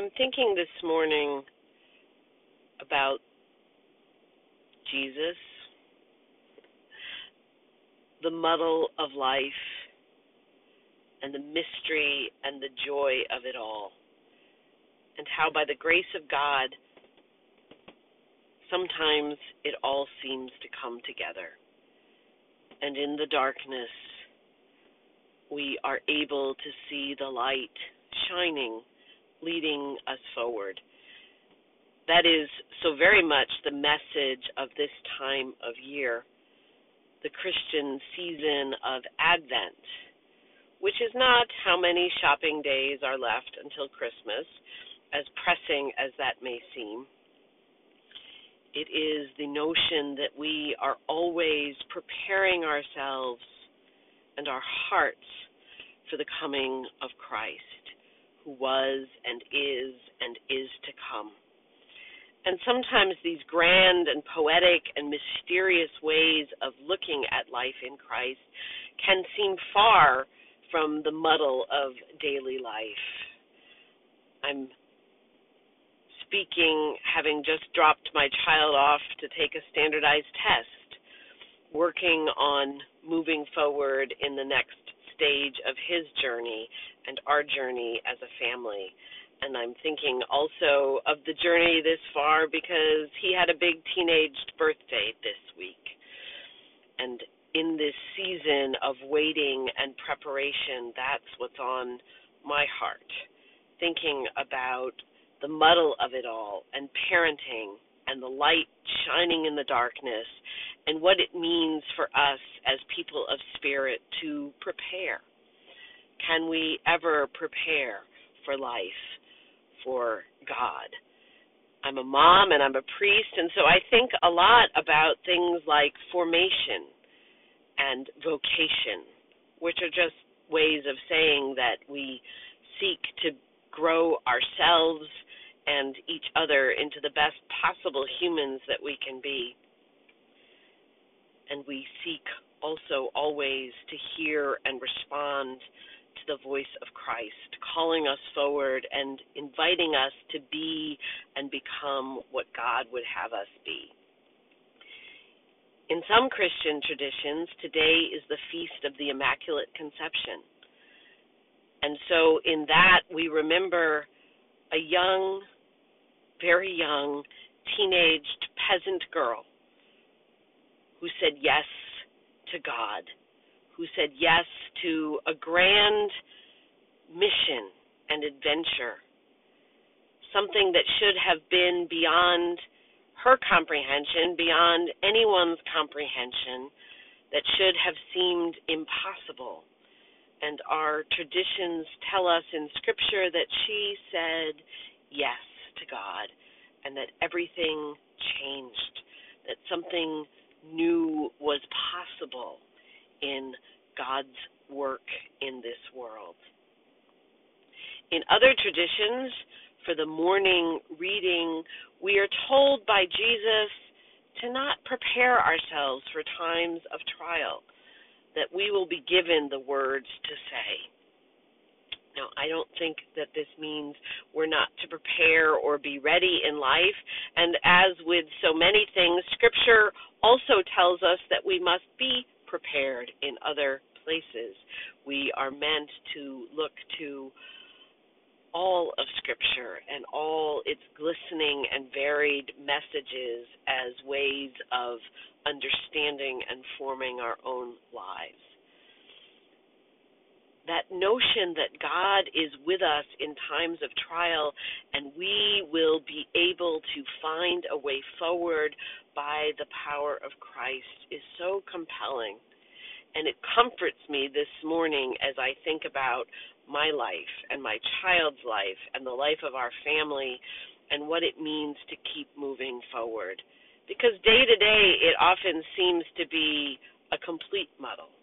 I'm thinking this morning about Jesus, the muddle of life, and the mystery and the joy of it all, and how by the grace of God, sometimes it all seems to come together. And in the darkness, we are able to see the light shining, leading us forward. That is so very much the message of this time of year, the Christian season of Advent, which is not how many shopping days are left until Christmas, as pressing as that may seem. It is the notion that we are always preparing ourselves and our hearts for the coming of Christ, who was and is and is to come. And sometimes these grand and poetic and mysterious ways of looking at life in Christ can seem far from the muddle of daily life. I'm speaking having just dropped my child off to take a standardized test, working on moving forward in the next stage of his journey and our journey as a family. And I'm thinking also of the journey this far because he had a big teenaged birthday this week. And in this season of waiting and preparation, that's what's on my heart. Thinking about the muddle of it all and parenting and the light shining in the darkness and what it means for us as people of spirit to prepare. Can we ever prepare for life, for God? I'm a mom and I'm a priest, and so I think a lot about things like formation and vocation, which are just ways of saying that we seek to grow ourselves and each other into the best possible humans that we can be and we seek also always to hear and respond to the voice of Christ, calling us forward and inviting us to be and become what God would have us be. In some Christian traditions, today is the feast of the Immaculate Conception. And so, in that, we remember a young, very young, teenaged peasant girl who said yes to God, who said yes to a grand mission and adventure, something that should have been beyond her comprehension, beyond anyone's comprehension, that should have seemed impossible. And our traditions tell us in Scripture that she said yes to God and that everything changed, that something new was possible in God's work in this world. In other traditions, for the morning reading, we are told by Jesus to not prepare ourselves for times of trial, that we will be given the words to say. Now, I don't think that this means we're not to prepare or be ready in life. And as with so many things, Scripture also tells us that we must be prepared in other places. We are meant to look to all of Scripture and all its glistening and varied messages as ways of understanding and forming our own lives that notion that God is with us in times of trial and we will be able to find a way forward by the power of Christ is so compelling. And it comforts me this morning as I think about my life and my child's life and the life of our family and what it means to keep moving forward. Because day to day, it often seems to be a complete muddle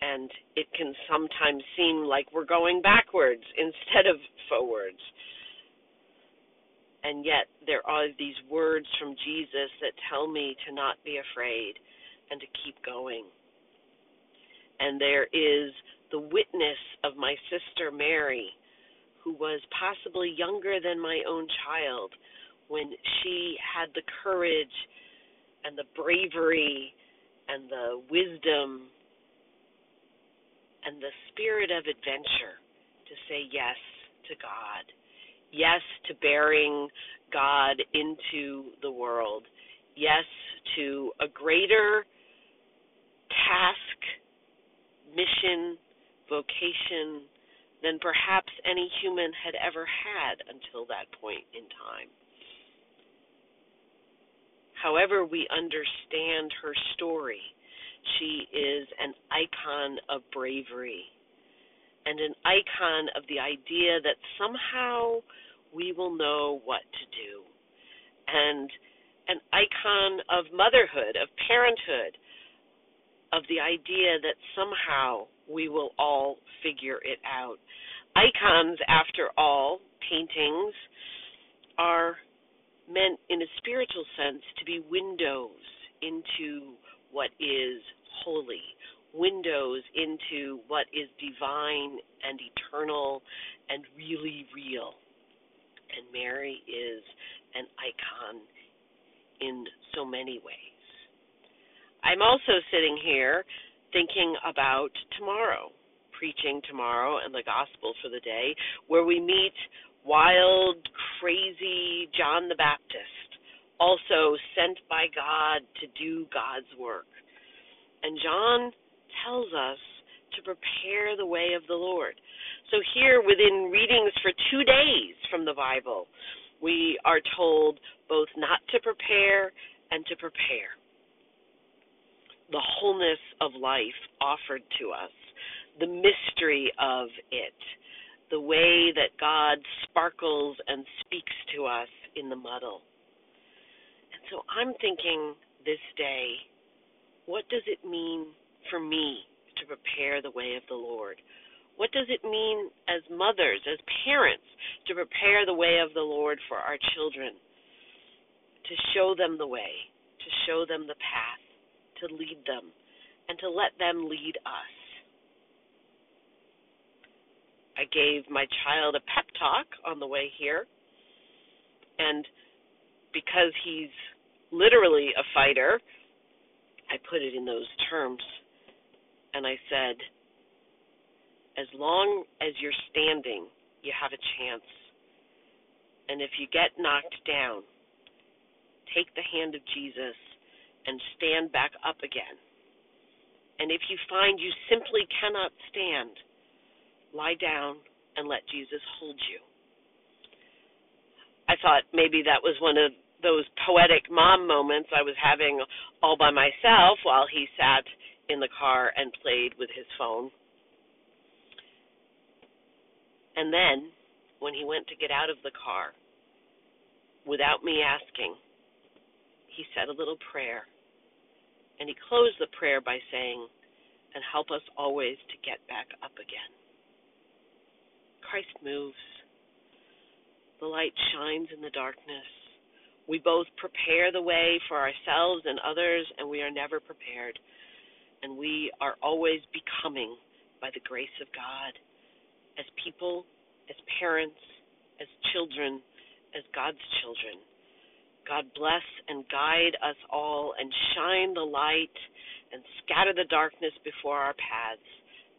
and it can sometimes seem like we're going backwards instead of forwards. And yet, there are these words from Jesus that tell me to not be afraid and to keep going. And there is the witness of my sister Mary, who was possibly younger than my own child when she had the courage and the bravery and the wisdom and the spirit of adventure to say yes to God, yes to bearing God into the world, yes to a greater task, mission, vocation than perhaps any human had ever had until that point in time. However, we understand her story, she is an icon of bravery and an icon of the idea that somehow we will know what to do, and an icon of motherhood, of parenthood, of the idea that somehow we will all figure it out. Icons, after all, paintings, are meant in a spiritual sense to be windows into what is holy, windows into what is divine and eternal and really real. And Mary is an icon in so many ways. I'm also sitting here thinking about tomorrow, preaching tomorrow and the gospel for the day, where we meet wild, crazy John the Baptist, also sent by God to do God's work. And John tells us to prepare the way of the Lord. So, here within readings for two days from the Bible, we are told both not to prepare and to prepare the wholeness of life offered to us, the mystery of it, the way that God sparkles and speaks to us in the muddle. And so I'm thinking this day, what does it mean for me to prepare the way of the Lord? What does it mean as mothers, as parents, to prepare the way of the Lord for our children? To show them the way, to show them the path to lead them and to let them lead us. I gave my child a pep talk on the way here, and because he's literally a fighter, I put it in those terms. And I said, as long as you're standing, you have a chance. And if you get knocked down, take the hand of Jesus and stand back up again. And if you find you simply cannot stand, lie down and let Jesus hold you. I thought maybe that was one of those poetic mom moments I was having all by myself while he sat in the car and played with his phone. And then, when he went to get out of the car, without me asking, he said a little prayer and he closed the prayer by saying, And help us always to get back up again. Christ moves. The light shines in the darkness. We both prepare the way for ourselves and others, and we are never prepared. And we are always becoming by the grace of God as people, as parents, as children, as God's children. God bless and guide us all and shine the light and scatter the darkness before our paths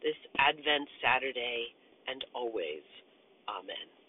this Advent Saturday and always. Amen.